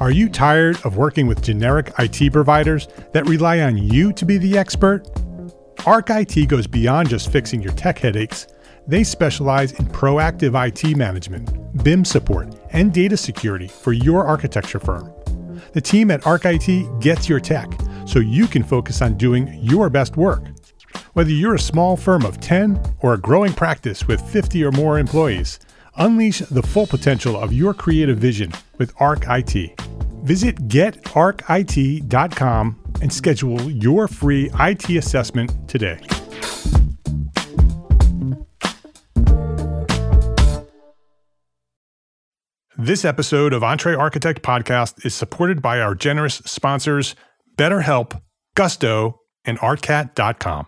Are you tired of working with generic IT providers that rely on you to be the expert? Arc IT goes beyond just fixing your tech headaches. They specialize in proactive IT management, BIM support, and data security for your architecture firm. The team at Arc IT gets your tech so you can focus on doing your best work. Whether you're a small firm of 10 or a growing practice with 50 or more employees, unleash the full potential of your creative vision with Arc IT. Visit getarcit.com and schedule your free IT assessment today. This episode of Entre Architect Podcast is supported by our generous sponsors, BetterHelp, Gusto, and ARCAT.com.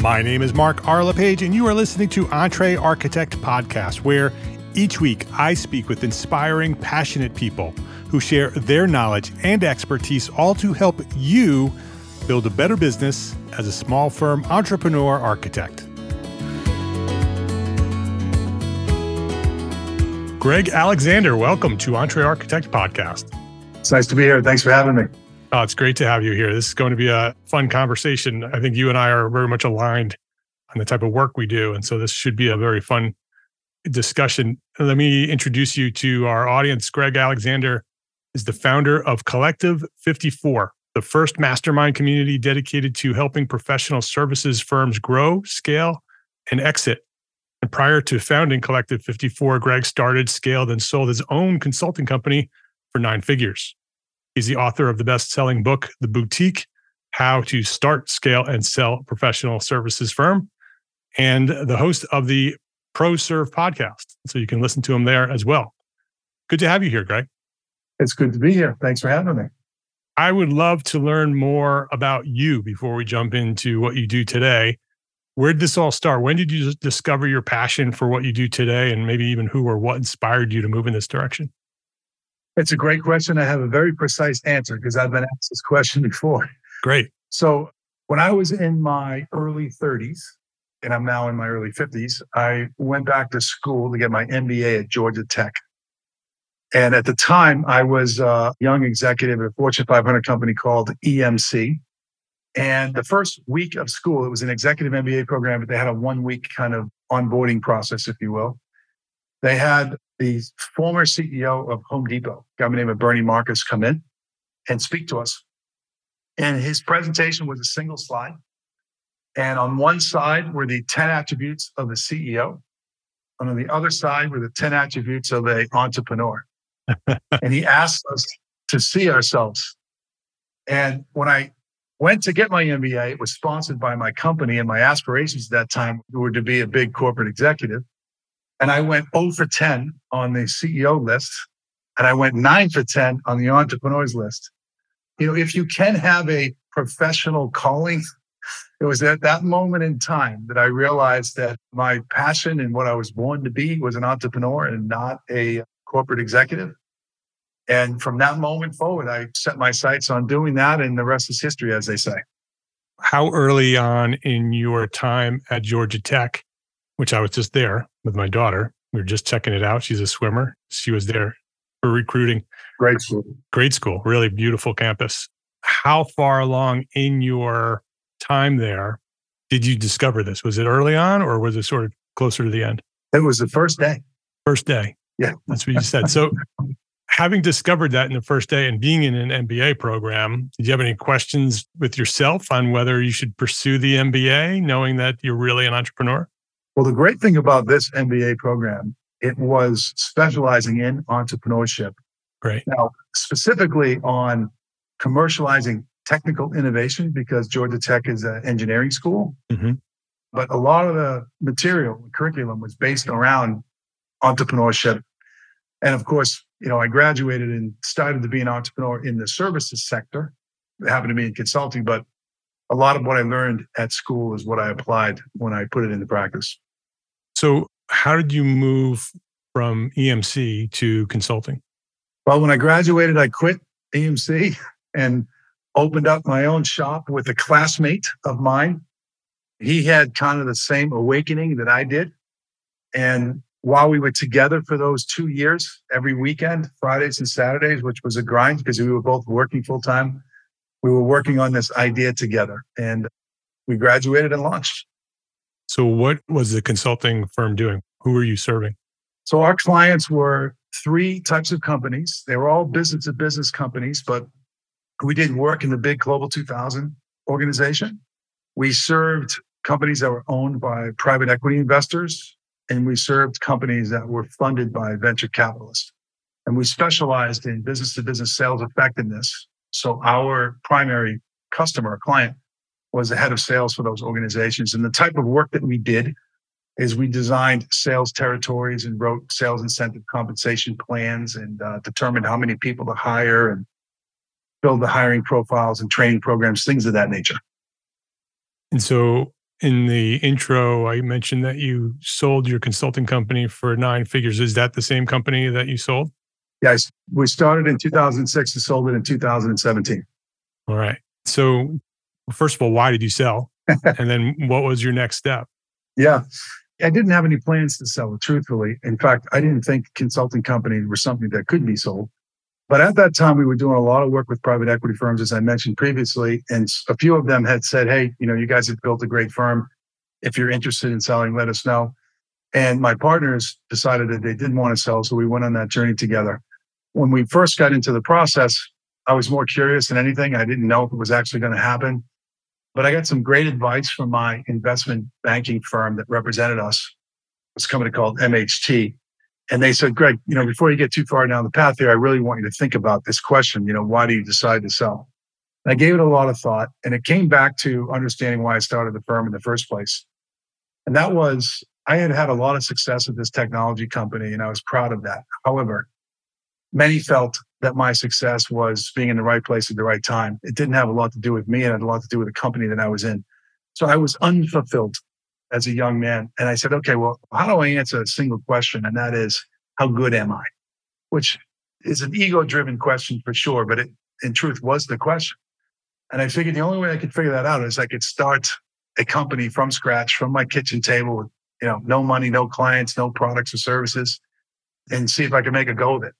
My name is Mark R. LePage, and you are listening to Entre Architect Podcast, where each week I speak with inspiring, passionate people who share their knowledge and expertise, all to help you build a better business as a small firm entrepreneur architect. Greg Alexander, welcome to Entre Architect Podcast. It's nice to be here. Thanks for having me. Oh, it's great to have you here. This is going to be a fun conversation. I think you and I are very much aligned on the type of work we do. And so this should be a very fun discussion. Let me introduce you to our audience. Greg Alexander is the founder of Collective 54, the first mastermind community dedicated to helping professional services firms grow, scale, and exit. And prior to founding Collective 54, Greg started, scaled, and sold his own consulting company for nine figures. He's the author of the best selling book, The Boutique How to Start, Scale, and Sell Professional Services Firm, and the host of the ProServe podcast. So you can listen to him there as well. Good to have you here, Greg. It's good to be here. Thanks for having me. I would love to learn more about you before we jump into what you do today. Where did this all start? When did you discover your passion for what you do today, and maybe even who or what inspired you to move in this direction? It's a great question. I have a very precise answer because I've been asked this question before. Great. So, when I was in my early 30s, and I'm now in my early 50s, I went back to school to get my MBA at Georgia Tech. And at the time, I was a young executive at a Fortune 500 company called EMC. And the first week of school, it was an executive MBA program, but they had a one week kind of onboarding process, if you will. They had the former CEO of Home Depot, a guy of Bernie Marcus, come in and speak to us. And his presentation was a single slide. And on one side were the 10 attributes of the CEO. And on the other side were the 10 attributes of an entrepreneur. and he asked us to see ourselves. And when I went to get my MBA, it was sponsored by my company, and my aspirations at that time were to be a big corporate executive. And I went 0 for 10 on the CEO list, and I went 9 for 10 on the entrepreneurs list. You know, if you can have a professional calling, it was at that moment in time that I realized that my passion and what I was born to be was an entrepreneur and not a corporate executive. And from that moment forward, I set my sights on doing that, and the rest is history, as they say. How early on in your time at Georgia Tech, which I was just there with my daughter, we were just checking it out. She's a swimmer. She was there for recruiting. Great school. Great school. Really beautiful campus. How far along in your time there did you discover this? Was it early on or was it sort of closer to the end? It was the first day. First day. Yeah. That's what you said. So having discovered that in the first day and being in an MBA program, did you have any questions with yourself on whether you should pursue the MBA, knowing that you're really an entrepreneur? Well, the great thing about this MBA program, it was specializing in entrepreneurship. Great. Now, specifically on commercializing technical innovation, because Georgia Tech is an engineering school. Mm-hmm. But a lot of the material, the curriculum was based around entrepreneurship. And of course, you know, I graduated and started to be an entrepreneur in the services sector. It happened to be in consulting, but a lot of what I learned at school is what I applied when I put it into practice. So, how did you move from EMC to consulting? Well, when I graduated, I quit EMC and opened up my own shop with a classmate of mine. He had kind of the same awakening that I did. And while we were together for those two years, every weekend, Fridays and Saturdays, which was a grind because we were both working full time, we were working on this idea together and we graduated and launched. So, what was the consulting firm doing? Who were you serving? So, our clients were three types of companies. They were all business to business companies, but we did work in the big Global 2000 organization. We served companies that were owned by private equity investors, and we served companies that were funded by venture capitalists. And we specialized in business to business sales effectiveness. So our primary customer, client, was the head of sales for those organizations. And the type of work that we did is we designed sales territories and wrote sales incentive compensation plans and uh, determined how many people to hire and build the hiring profiles and training programs, things of that nature. And so in the intro, I mentioned that you sold your consulting company for nine figures. Is that the same company that you sold? Yes. We started in 2006 and sold it in 2017. All right. So, first of all, why did you sell? and then what was your next step? Yeah. I didn't have any plans to sell it, truthfully. In fact, I didn't think consulting companies were something that could be sold. But at that time, we were doing a lot of work with private equity firms, as I mentioned previously. And a few of them had said, Hey, you know, you guys have built a great firm. If you're interested in selling, let us know. And my partners decided that they didn't want to sell. So we went on that journey together. When we first got into the process, I was more curious than anything. I didn't know if it was actually going to happen. But I got some great advice from my investment banking firm that represented us. It's a company called MHT. And they said, Greg, you know, before you get too far down the path here, I really want you to think about this question. You know, why do you decide to sell? And I gave it a lot of thought and it came back to understanding why I started the firm in the first place. And that was I had had a lot of success at this technology company and I was proud of that. However, many felt that my success was being in the right place at the right time. It didn't have a lot to do with me, and had a lot to do with the company that I was in. So I was unfulfilled as a young man. And I said, okay, well, how do I answer a single question? And that is, how good am I? Which is an ego driven question for sure, but it in truth was the question. And I figured the only way I could figure that out is I could start a company from scratch, from my kitchen table with, you know, no money, no clients, no products or services, and see if I could make a go of it.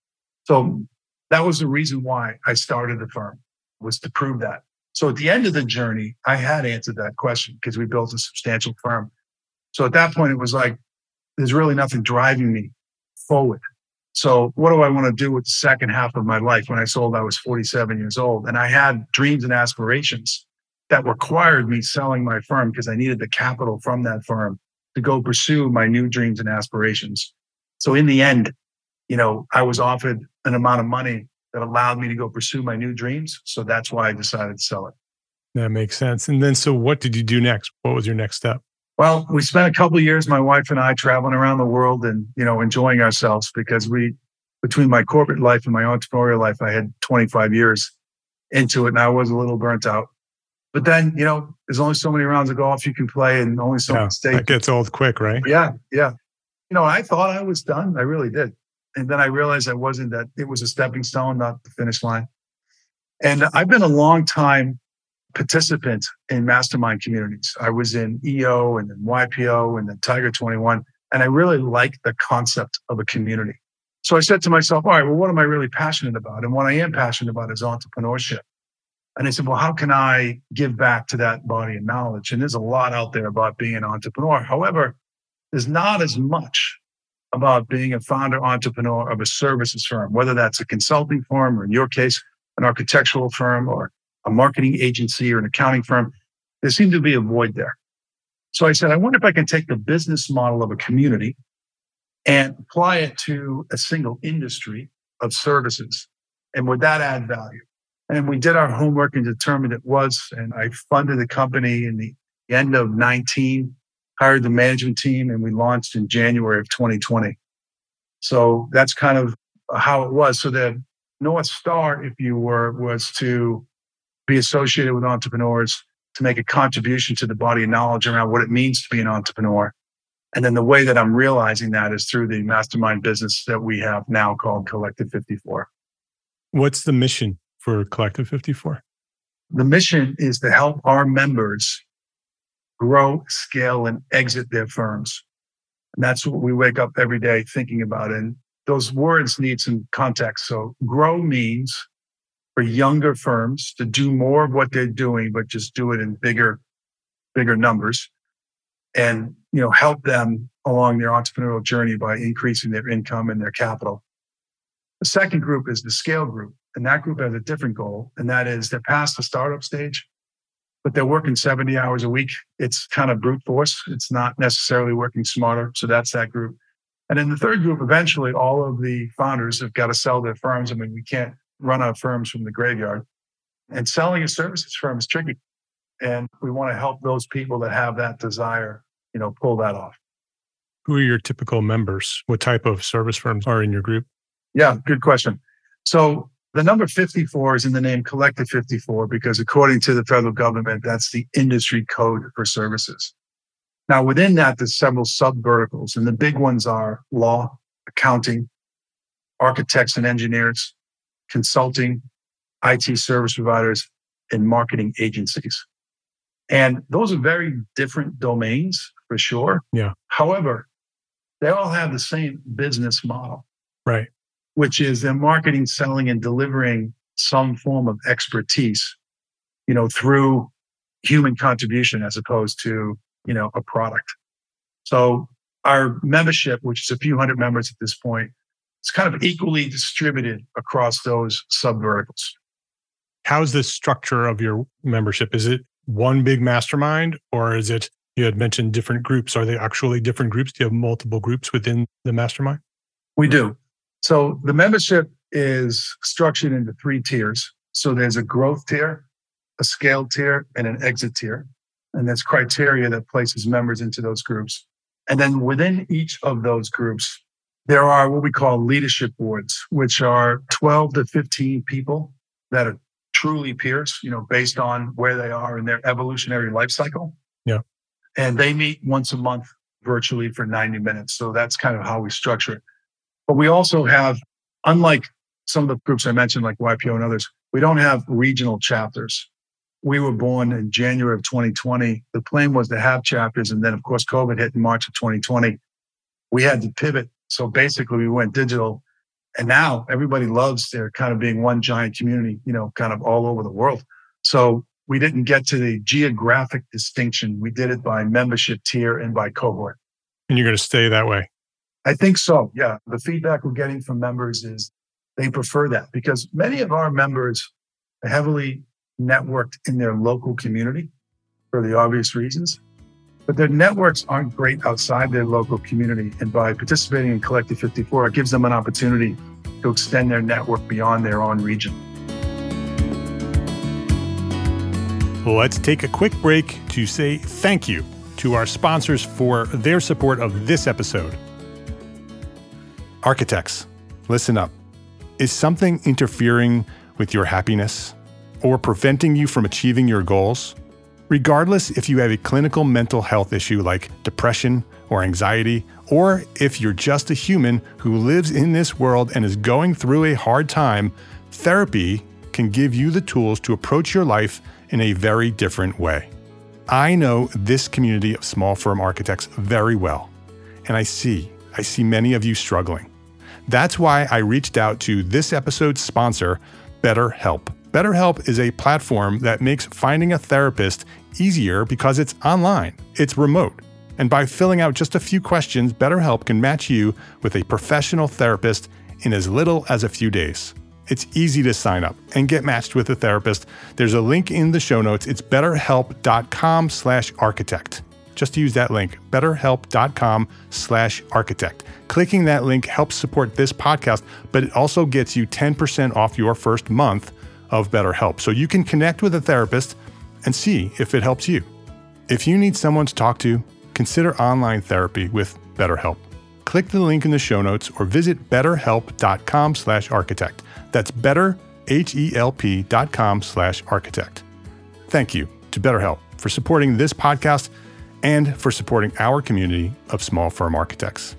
So that was the reason why I started the firm was to prove that. So at the end of the journey, I had answered that question because we built a substantial firm. So at that point, it was like, there's really nothing driving me forward. So what do I want to do with the second half of my life? When I sold, I was 47 years old and I had dreams and aspirations that required me selling my firm because I needed the capital from that firm to go pursue my new dreams and aspirations. So in the end, you know, I was offered an amount of money that allowed me to go pursue my new dreams. So that's why I decided to sell it. That makes sense. And then, so what did you do next? What was your next step? Well, we spent a couple years, my wife and I, traveling around the world and you know enjoying ourselves because we, between my corporate life and my entrepreneurial life, I had 25 years into it, and I was a little burnt out. But then, you know, there's only so many rounds of golf you can play, and only so yeah, much That gets old quick, right? Yeah, yeah. You know, I thought I was done. I really did and then I realized I wasn't that it was a stepping stone, not the finish line. And I've been a long time participant in mastermind communities. I was in EO and then YPO and then Tiger 21. And I really like the concept of a community. So I said to myself, all right, well, what am I really passionate about? And what I am passionate about is entrepreneurship. And I said, well, how can I give back to that body of knowledge? And there's a lot out there about being an entrepreneur. However, there's not as much about being a founder entrepreneur of a services firm, whether that's a consulting firm or in your case, an architectural firm or a marketing agency or an accounting firm. There seemed to be a void there. So I said, I wonder if I can take the business model of a community and apply it to a single industry of services. And would that add value? And we did our homework and determined it was. And I funded the company in the end of 19 hired the management team, and we launched in January of 2020. So that's kind of how it was. So the North Star, if you were, was to be associated with entrepreneurs, to make a contribution to the body of knowledge around what it means to be an entrepreneur. And then the way that I'm realizing that is through the mastermind business that we have now called Collective 54. What's the mission for Collective 54? The mission is to help our members grow, scale, and exit their firms. And that's what we wake up every day thinking about. And those words need some context. So grow means for younger firms to do more of what they're doing, but just do it in bigger, bigger numbers and, you know, help them along their entrepreneurial journey by increasing their income and their capital. The second group is the scale group. And that group has a different goal. And that is they're past the startup stage, but they're working 70 hours a week. It's kind of brute force. It's not necessarily working smarter. So that's that group. And in the third group, eventually all of the founders have got to sell their firms. I mean, we can't run our firms from the graveyard. And selling a services firm is tricky. And we want to help those people that have that desire, you know, pull that off. Who are your typical members? What type of service firms are in your group? Yeah, good question. So the number 54 is in the name Collective 54 because according to the federal government, that's the industry code for services. Now, within that, there's several sub verticals, and the big ones are law, accounting, architects and engineers, consulting, IT service providers, and marketing agencies. And those are very different domains for sure. Yeah. However, they all have the same business model. Right. Which is they're marketing, selling, and delivering some form of expertise, you know, through human contribution as opposed to you know, a product. So our membership, which is a few hundred members at this point, it's kind of equally distributed across those sub verticals. How's the structure of your membership? Is it one big mastermind or is it, you had mentioned different groups. Are they actually different groups? Do you have multiple groups within the mastermind? We do. So the membership is structured into three tiers. So there's a growth tier, a scale tier, and an exit tier. And there's criteria that places members into those groups. And then within each of those groups, there are what we call leadership boards, which are 12 to 15 people that are truly peers, you know, based on where they are in their evolutionary life cycle. Yeah. And they meet once a month virtually for 90 minutes. So that's kind of how we structure it. But we also have, unlike some of the groups I mentioned, like YPO and others, we don't have regional chapters we were born in January of 2020. The plan was to have chapters. And then, of course, COVID hit in March of 2020. We had to pivot. So basically, we went digital. And now everybody loves there kind of being one giant community, you know, kind of all over the world. So we didn't get to the geographic distinction. We did it by membership tier and by cohort. And you're going to stay that way? I think so. Yeah. The feedback we're getting from members is they prefer that because many of our members are heavily networked in their local community for the obvious reasons. But their networks aren't great outside their local community. And by participating in Collective 54, it gives them an opportunity to extend their network beyond their own region. Let's take a quick break to say thank you to our sponsors for their support of this episode. Architects, listen up. Is something interfering with your happiness? or preventing you from achieving your goals? Regardless if you have a clinical mental health issue like depression or anxiety, or if you're just a human who lives in this world and is going through a hard time, therapy can give you the tools to approach your life in a very different way. I know this community of small firm architects very well, and I see, I see many of you struggling. That's why I reached out to this episode's sponsor, BetterHelp. BetterHelp is a platform that makes finding a therapist easier because it's online, it's remote. And by filling out just a few questions, BetterHelp can match you with a professional therapist in as little as a few days. It's easy to sign up and get matched with a therapist. There's a link in the show notes. It's betterhelp.com slash architect. Just to use that link, betterhelp.com slash architect. Clicking that link helps support this podcast, but it also gets you 10% off your first month of BetterHelp so you can connect with a therapist and see if it helps you. If you need someone to talk to, consider online therapy with BetterHelp. Click the link in the show notes or visit betterhelp.com slash architect. That's betterhelp.com slash architect. Thank you to BetterHelp for supporting this podcast and for supporting our community of small firm architects.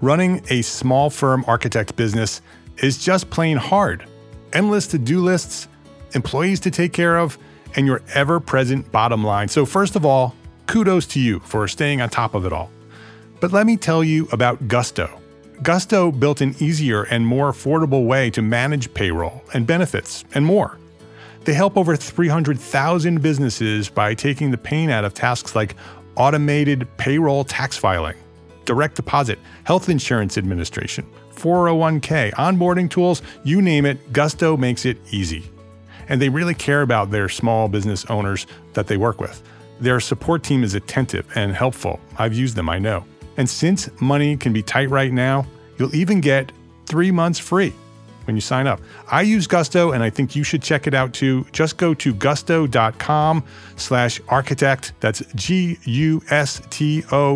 Running a small firm architect business is just plain hard endless to do lists, employees to take care of, and your ever present bottom line. So, first of all, kudos to you for staying on top of it all. But let me tell you about Gusto. Gusto built an easier and more affordable way to manage payroll and benefits and more. They help over 300,000 businesses by taking the pain out of tasks like automated payroll tax filing, direct deposit, health insurance administration, 401k, onboarding tools, you name it, Gusto makes it easy. And they really care about their small business owners that they work with. Their support team is attentive and helpful. I've used them, I know. And since money can be tight right now, you'll even get three months free when you sign up. I use Gusto and I think you should check it out too. Just go to gusto.com slash architect. That's G-U-S-T-O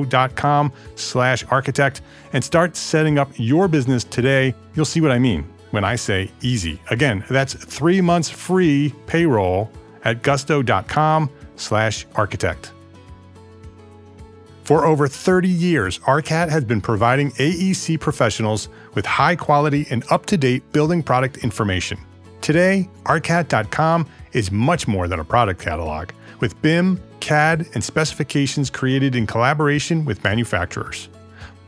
dot com slash architect and start setting up your business today. You'll see what I mean when I say easy. Again, that's three months free payroll at gusto.com slash architect. For over 30 years, ARCAT has been providing AEC professionals with high quality and up to date building product information. Today, ARCAT.com is much more than a product catalog, with BIM, CAD, and specifications created in collaboration with manufacturers.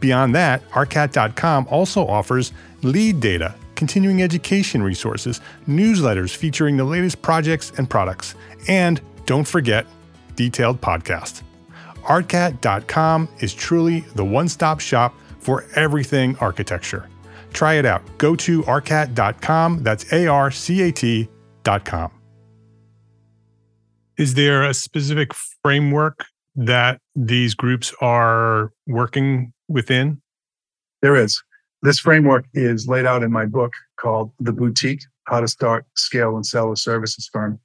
Beyond that, ARCAT.com also offers LEED data, continuing education resources, newsletters featuring the latest projects and products, and don't forget, detailed podcasts. ARCAT.com is truly the one stop shop for everything architecture. Try it out. Go to arcat.com. That's A R C A T.com. Is there a specific framework that these groups are working within? There is. This framework is laid out in my book called The Boutique How to Start, Scale, and Sell a Services Firm.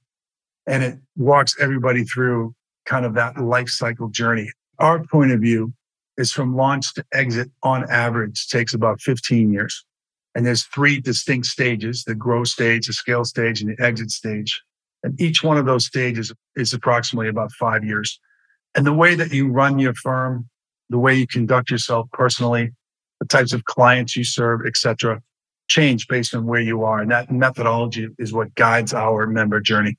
And it walks everybody through kind of that life cycle journey. Our point of view is from launch to exit on average takes about 15 years. And there's three distinct stages, the growth stage, the scale stage, and the exit stage. And each one of those stages is approximately about five years. And the way that you run your firm, the way you conduct yourself personally, the types of clients you serve, etc., change based on where you are. And that methodology is what guides our member journey.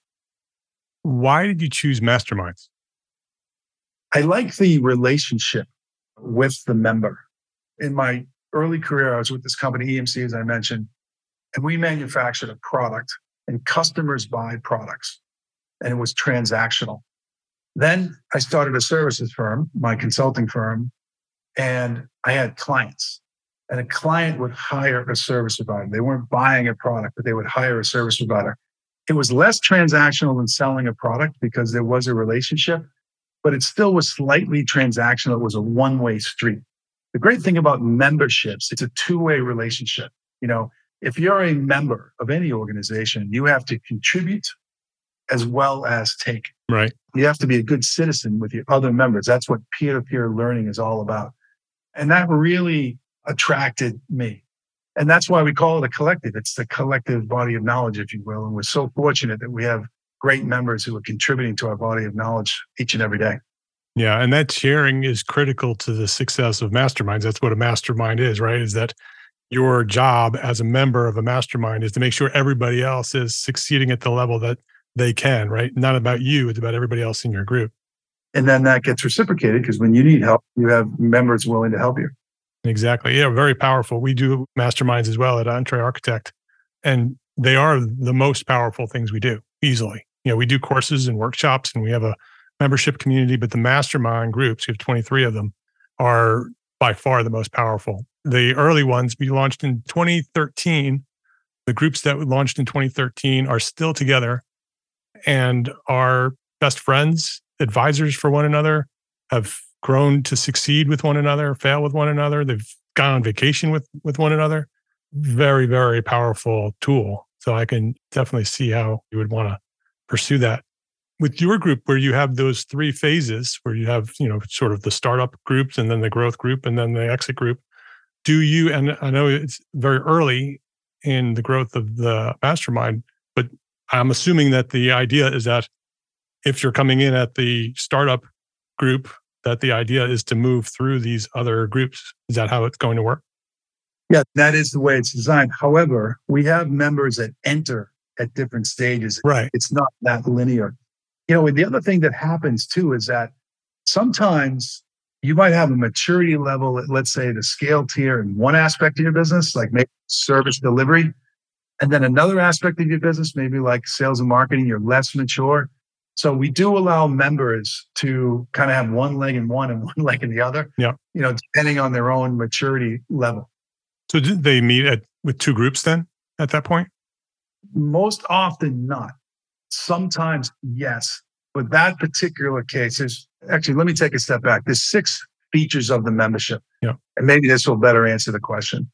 Why did you choose masterminds? I like the relationship with the member. In my early career, I was with this company, EMC, as I mentioned, and we manufactured a product and customers buy products and it was transactional. Then I started a services firm, my consulting firm, and I had clients. And a client would hire a service provider. They weren't buying a product, but they would hire a service provider. It was less transactional than selling a product because there was a relationship, but it still was slightly transactional. It was a one way street. The great thing about memberships, it's a two way relationship. You know, if you're a member of any organization, you have to contribute as well as take. Right. You have to be a good citizen with your other members. That's what peer to peer learning is all about. And that really attracted me. And that's why we call it a collective. It's the collective body of knowledge, if you will. And we're so fortunate that we have great members who are contributing to our body of knowledge each and every day. Yeah. And that sharing is critical to the success of masterminds. That's what a mastermind is, right? Is that your job as a member of a mastermind is to make sure everybody else is succeeding at the level that they can, right? Not about you, it's about everybody else in your group. And then that gets reciprocated because when you need help, you have members willing to help you. Exactly. Yeah, very powerful. We do masterminds as well at EntreArchitect, and they are the most powerful things we do easily. You know, we do courses and workshops and we have a membership community, but the mastermind groups, we have 23 of them, are by far the most powerful. The early ones we launched in 2013. The groups that we launched in 2013 are still together and are best friends, advisors for one another, have grown to succeed with one another, fail with one another. They've gone on vacation with with one another. Very, very powerful tool. So I can definitely see how you would want to pursue that. With your group, where you have those three phases, where you have, you know, sort of the startup groups and then the growth group and then the exit group, do you, and I know it's very early in the growth of the mastermind, but I'm assuming that the idea is that if you're coming in at the startup group, that the idea is to move through these other groups. Is that how it's going to work? Yeah, that is the way it's designed. However, we have members that enter at different stages. Right. It's not that linear. You know, the other thing that happens too is that sometimes you might have a maturity level at, let's say, the scale tier in one aspect of your business, like maybe service delivery. And then another aspect of your business, maybe like sales and marketing, you're less mature. So we do allow members to kind of have one leg in one and one leg in the other. Yeah. You know, depending on their own maturity level. So did they meet at, with two groups then at that point? Most often not. Sometimes yes. But that particular case is actually, let me take a step back. There's six features of the membership. Yeah. And maybe this will better answer the question.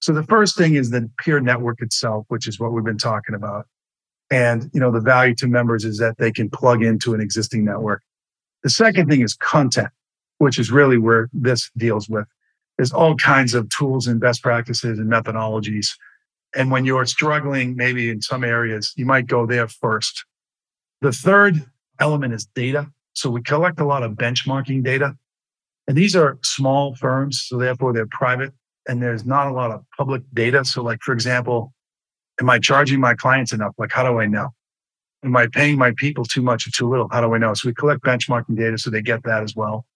So the first thing is the peer network itself, which is what we've been talking about. And, you know, the value to members is that they can plug into an existing network. The second thing is content, which is really where this deals with. There's all kinds of tools and best practices and methodologies. And when you're struggling, maybe in some areas, you might go there first. The third element is data. So we collect a lot of benchmarking data. And these are small firms, so therefore they're private and there's not a lot of public data. So, like, for example, am I charging my clients enough? Like, how do I know? Am I paying my people too much or too little? How do I know? So, we collect benchmarking data so they get that as well.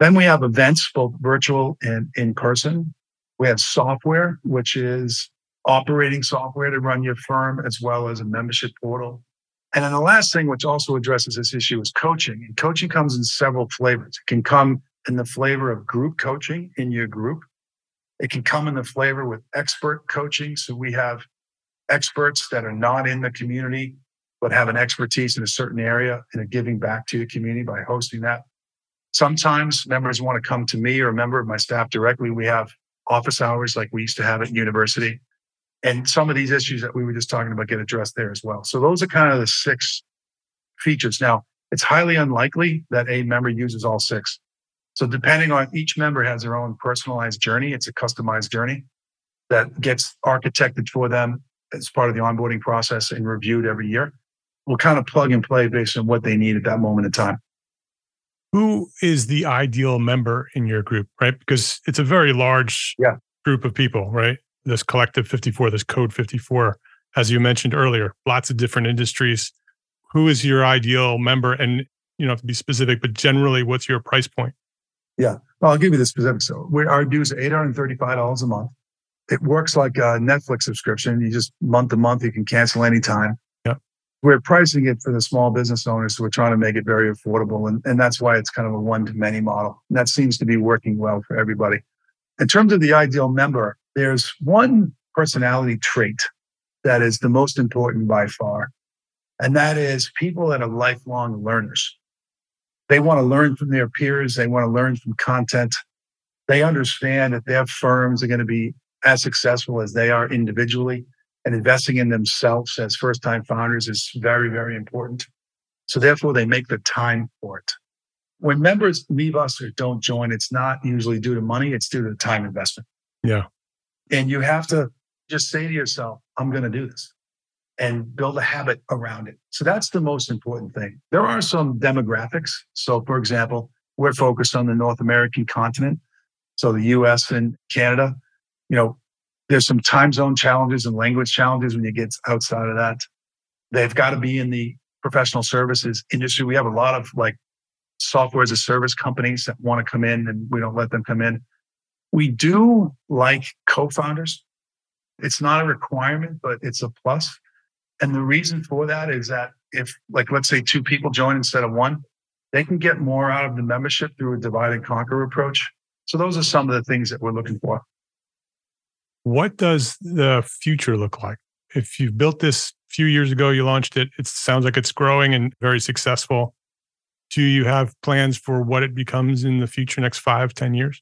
Then we have events, both virtual and in person. We have software, which is operating software to run your firm, as well as a membership portal. And then the last thing, which also addresses this issue, is coaching. And coaching comes in several flavors. It can come in the flavor of group coaching in your group. It can come in the flavor with expert coaching. So we have experts that are not in the community, but have an expertise in a certain area and are giving back to the community by hosting that. Sometimes members want to come to me or a member of my staff directly. We have office hours like we used to have at university. And some of these issues that we were just talking about get addressed there as well. So those are kind of the six features. Now, it's highly unlikely that a member uses all six. So depending on each member has their own personalized journey. It's a customized journey that gets architected for them as part of the onboarding process and reviewed every year. We'll kind of plug and play based on what they need at that moment in time. Who is the ideal member in your group, right? Because it's a very large yeah. group of people, right? This collective 54, this code 54, as you mentioned earlier, lots of different industries. Who is your ideal member? And you know, to be specific, but generally, what's your price point? Yeah, well, I'll give you the specifics. So we, our dues are $835 a month. It works like a Netflix subscription. You just month to month, you can cancel anytime. Yeah. We're pricing it for the small business owners. So we're trying to make it very affordable. And, and that's why it's kind of a one to many model. And that seems to be working well for everybody. In terms of the ideal member, there's one personality trait that is the most important by far, and that is people that are lifelong learners. They want to learn from their peers, they want to learn from content. They understand that their firms are going to be as successful as they are individually, and investing in themselves as first time founders is very, very important. So, therefore, they make the time for it. When members leave us or don't join, it's not usually due to money, it's due to the time investment. Yeah. And you have to just say to yourself, I'm going to do this and build a habit around it. So that's the most important thing. There are some demographics. So, for example, we're focused on the North American continent. So, the US and Canada, you know, there's some time zone challenges and language challenges when you get outside of that. They've got to be in the professional services industry. We have a lot of like software as a service companies that want to come in and we don't let them come in. We do like co founders. It's not a requirement, but it's a plus. And the reason for that is that if, like, let's say two people join instead of one, they can get more out of the membership through a divide and conquer approach. So, those are some of the things that we're looking for. What does the future look like? If you built this few years ago, you launched it, it sounds like it's growing and very successful. Do you have plans for what it becomes in the future, next five, ten years?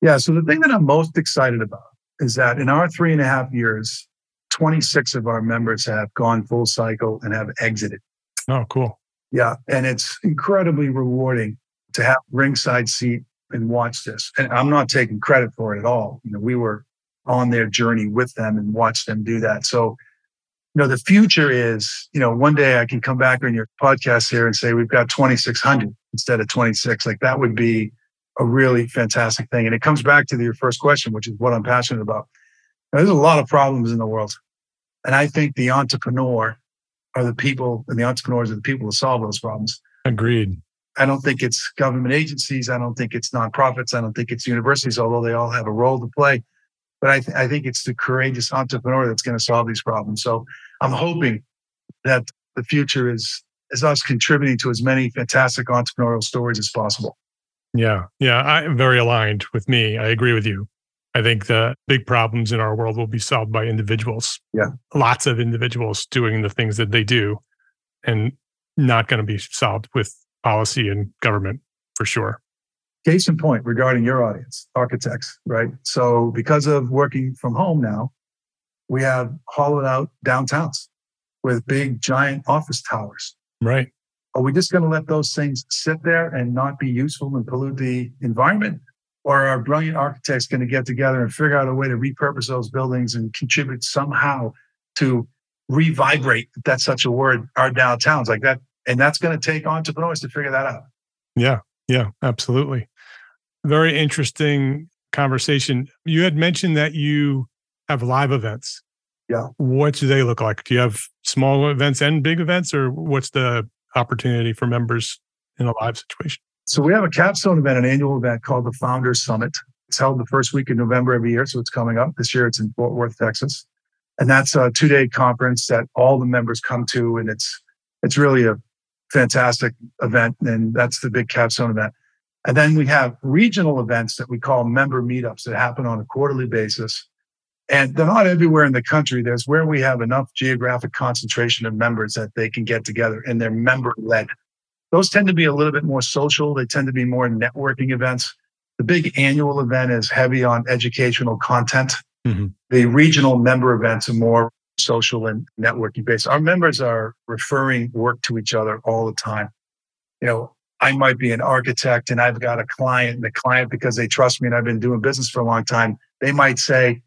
Yeah. So the thing that I'm most excited about is that in our three and a half years, 26 of our members have gone full cycle and have exited. Oh, cool. Yeah. And it's incredibly rewarding to have ringside seat and watch this. And I'm not taking credit for it at all. You know, we were on their journey with them and watched them do that. So, you know, the future is, you know, one day I can come back on your podcast here and say we've got 2,600 instead of 26. Like that would be a really fantastic thing. And it comes back to your first question, which is what I'm passionate about. Now, there's a lot of problems in the world. And I think the entrepreneur are the people, and the entrepreneurs are the people to solve those problems. Agreed. I don't think it's government agencies. I don't think it's nonprofits. I don't think it's universities, although they all have a role to play. But I, th- I think it's the courageous entrepreneur that's going to solve these problems. So I'm hoping that the future is is us contributing to as many fantastic entrepreneurial stories as possible. Yeah, yeah, I'm very aligned with me. I agree with you. I think the big problems in our world will be solved by individuals. Yeah, lots of individuals doing the things that they do, and not going to be solved with policy and government for sure. Case in point regarding your audience, architects, right? So, because of working from home now, we have hollowed out downtowns with big, giant office towers. Right. Are we just going to let those things sit there and not be useful and pollute the environment? Or are brilliant architects going to get together and figure out a way to repurpose those buildings and contribute somehow to revibrate, if that's such a word, our downtowns like that? And that's going to take entrepreneurs to figure that out. Yeah. Yeah. Absolutely. Very interesting conversation. You had mentioned that you have live events. Yeah. What do they look like? Do you have small events and big events, or what's the opportunity for members in a live situation? So we have a capstone event, an annual event called the Founders Summit. It's held the first week in November every year, so it's coming up. This year it's in Fort Worth, Texas. And that's a two-day conference that all the members come to, and it's it's really a fantastic event. And that's the big capstone event. And then we have regional events that we call member meetups that happen on a quarterly basis. And they're not everywhere in the country. There's where we have enough geographic concentration of members that they can get together and they're member led. Those tend to be a little bit more social. They tend to be more networking events. The big annual event is heavy on educational content. Mm-hmm. The regional member events are more social and networking based. Our members are referring work to each other all the time. You know, I might be an architect and I've got a client, and the client, because they trust me and I've been doing business for a long time, they might say,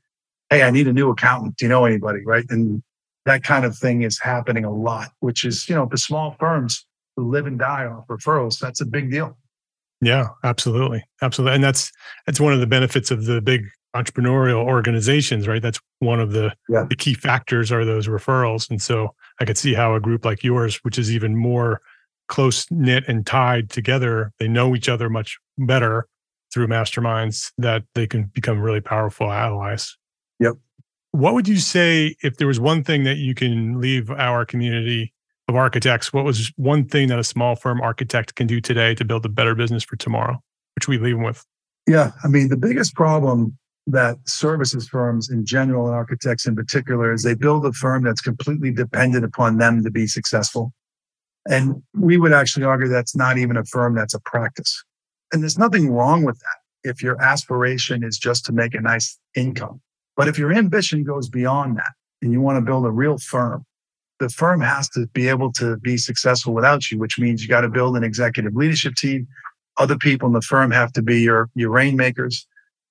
Hey, I need a new accountant. Do you know anybody? Right. And that kind of thing is happening a lot, which is, you know, the small firms who live and die off referrals, that's a big deal. Yeah, absolutely. Absolutely. And that's that's one of the benefits of the big entrepreneurial organizations, right? That's one of the, yeah. the key factors are those referrals. And so I could see how a group like yours, which is even more close knit and tied together, they know each other much better through masterminds that they can become really powerful allies. Yep. What would you say if there was one thing that you can leave our community of architects? What was one thing that a small firm architect can do today to build a better business for tomorrow? Which we leave them with? Yeah. I mean, the biggest problem that services firms in general and architects in particular is they build a firm that's completely dependent upon them to be successful. And we would actually argue that's not even a firm, that's a practice. And there's nothing wrong with that if your aspiration is just to make a nice income. But if your ambition goes beyond that and you want to build a real firm, the firm has to be able to be successful without you, which means you got to build an executive leadership team. Other people in the firm have to be your, your rainmakers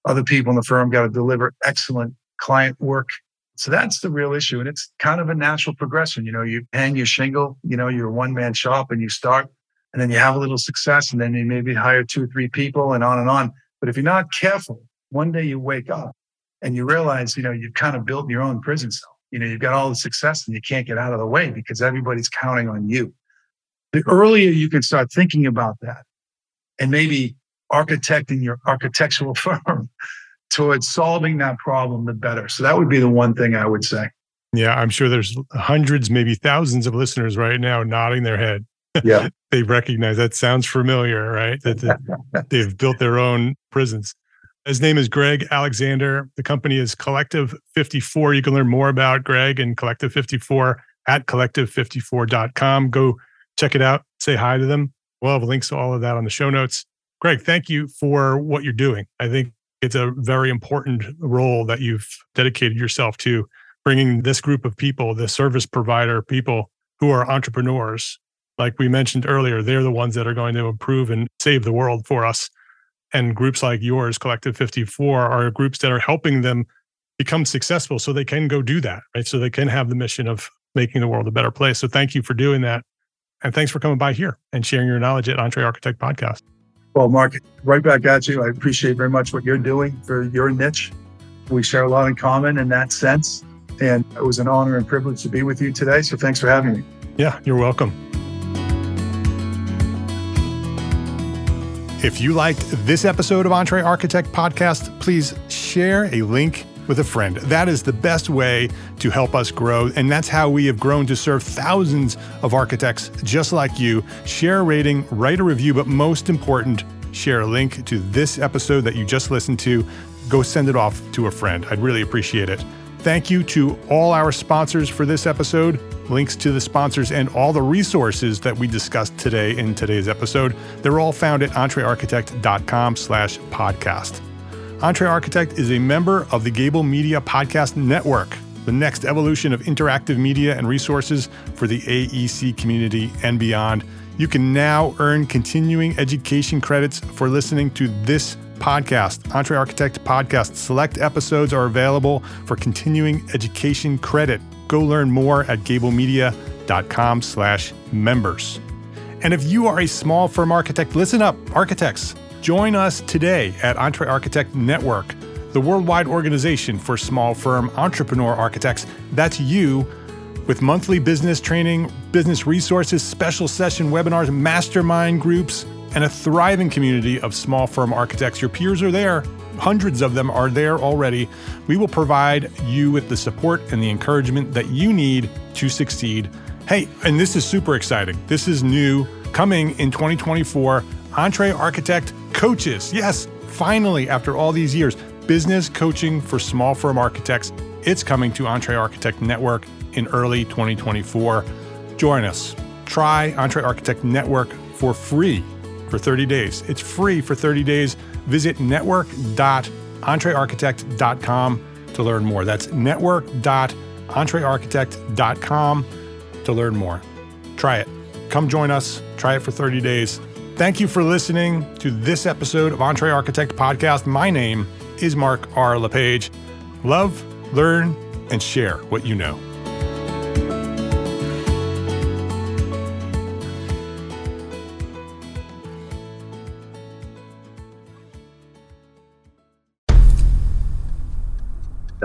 other people in the firm got to deliver excellent client work. So that's the real issue. And it's kind of a natural progression. You know, you hang your shingle, you know, you're a one man shop and you start and then you have a little success and then you maybe hire two or three people and on and on. But if you're not careful, one day you wake up and you realize, you know, you've kind of built your own prison cell. You know, you've got all the success and you can't get out of the way because everybody's counting on you. The earlier you can start thinking about that and maybe architecting your architectural firm towards solving that problem, the better. So that would be the one thing I would say. Yeah, I'm sure there's hundreds, maybe thousands of listeners right now nodding their head. Yeah. they recognize that sounds familiar, right? That they've built their own prisons. His name is Greg Alexander. The company is Collective 54. You can learn more about Greg and Collective 54 at collective54.com. Go check it out. Say hi to them. We'll have links to all of that on the show notes. Greg, thank you for what you're doing. I think it's a very important role that you've dedicated yourself to bringing this group of people, the service provider people who are entrepreneurs. Like we mentioned earlier, they're the ones that are going to improve and save the world for us. And groups like yours, Collective 54, are groups that are helping them become successful so they can go do that, right? So they can have the mission of making the world a better place. So thank you for doing that. And thanks for coming by here and sharing your knowledge at EntreArchitect Podcast. Well, Mark, right back at you. I appreciate very much what you're doing for your niche. We share a lot in common in that sense. And it was an honor and privilege to be with you today. So thanks for having me. Yeah, you're welcome. If you liked this episode of Entre Architect Podcast, please share a link with a friend. That is the best way to help us grow. And that's how we have grown to serve thousands of architects just like you. Share a rating, write a review, but most important, share a link to this episode that you just listened to. Go send it off to a friend. I'd really appreciate it. Thank you to all our sponsors for this episode. Links to the sponsors and all the resources that we discussed today in today's episode, they're all found at entrearchitect.com slash podcast. EntreArchitect is a member of the Gable Media Podcast Network, the next evolution of interactive media and resources for the AEC community and beyond. You can now earn continuing education credits for listening to this podcast, EntreArchitect Podcast. Select episodes are available for continuing education credit. Go learn more at gablemedia.com slash members. And if you are a small firm architect, listen up, architects. Join us today at EntreArchitect Network, the worldwide organization for small firm entrepreneur architects. That's you with monthly business training, business resources, special session webinars, mastermind groups, and a thriving community of small firm architects. Your peers are there. Hundreds of them are there already. We will provide you with the support and the encouragement that you need to succeed. Hey, and this is super exciting. This is new coming in 2024. EntreArchitect Coaches. Yes, finally, after all these years, business coaching for small firm architects. It's coming to EntreArchitect Network in early 2024. Join us. Try EntreArchitect Network for free for 30 days. It's free for 30 days. Visit network.entrearchitect.com to learn more. That's network.entrearchitect.com to learn more. Try it. Come join us. Try it for 30 days. Thank you for listening to this episode of EntreArchitect Podcast. My name is Mark R. LePage. Love, learn, and share what you know.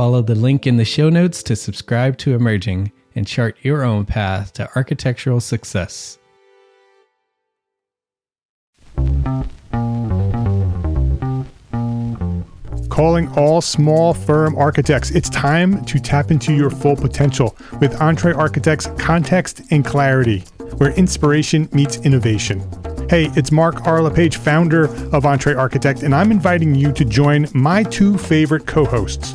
Follow the link in the show notes to subscribe to Emerging and chart your own path to architectural success. Calling all small firm architects. It's time to tap into your full potential with EntreArchitect's Context and Clarity, where inspiration meets innovation. Hey, it's Mark R. LePage, founder of EntreArchitect, and I'm inviting you to join my two favorite co hosts.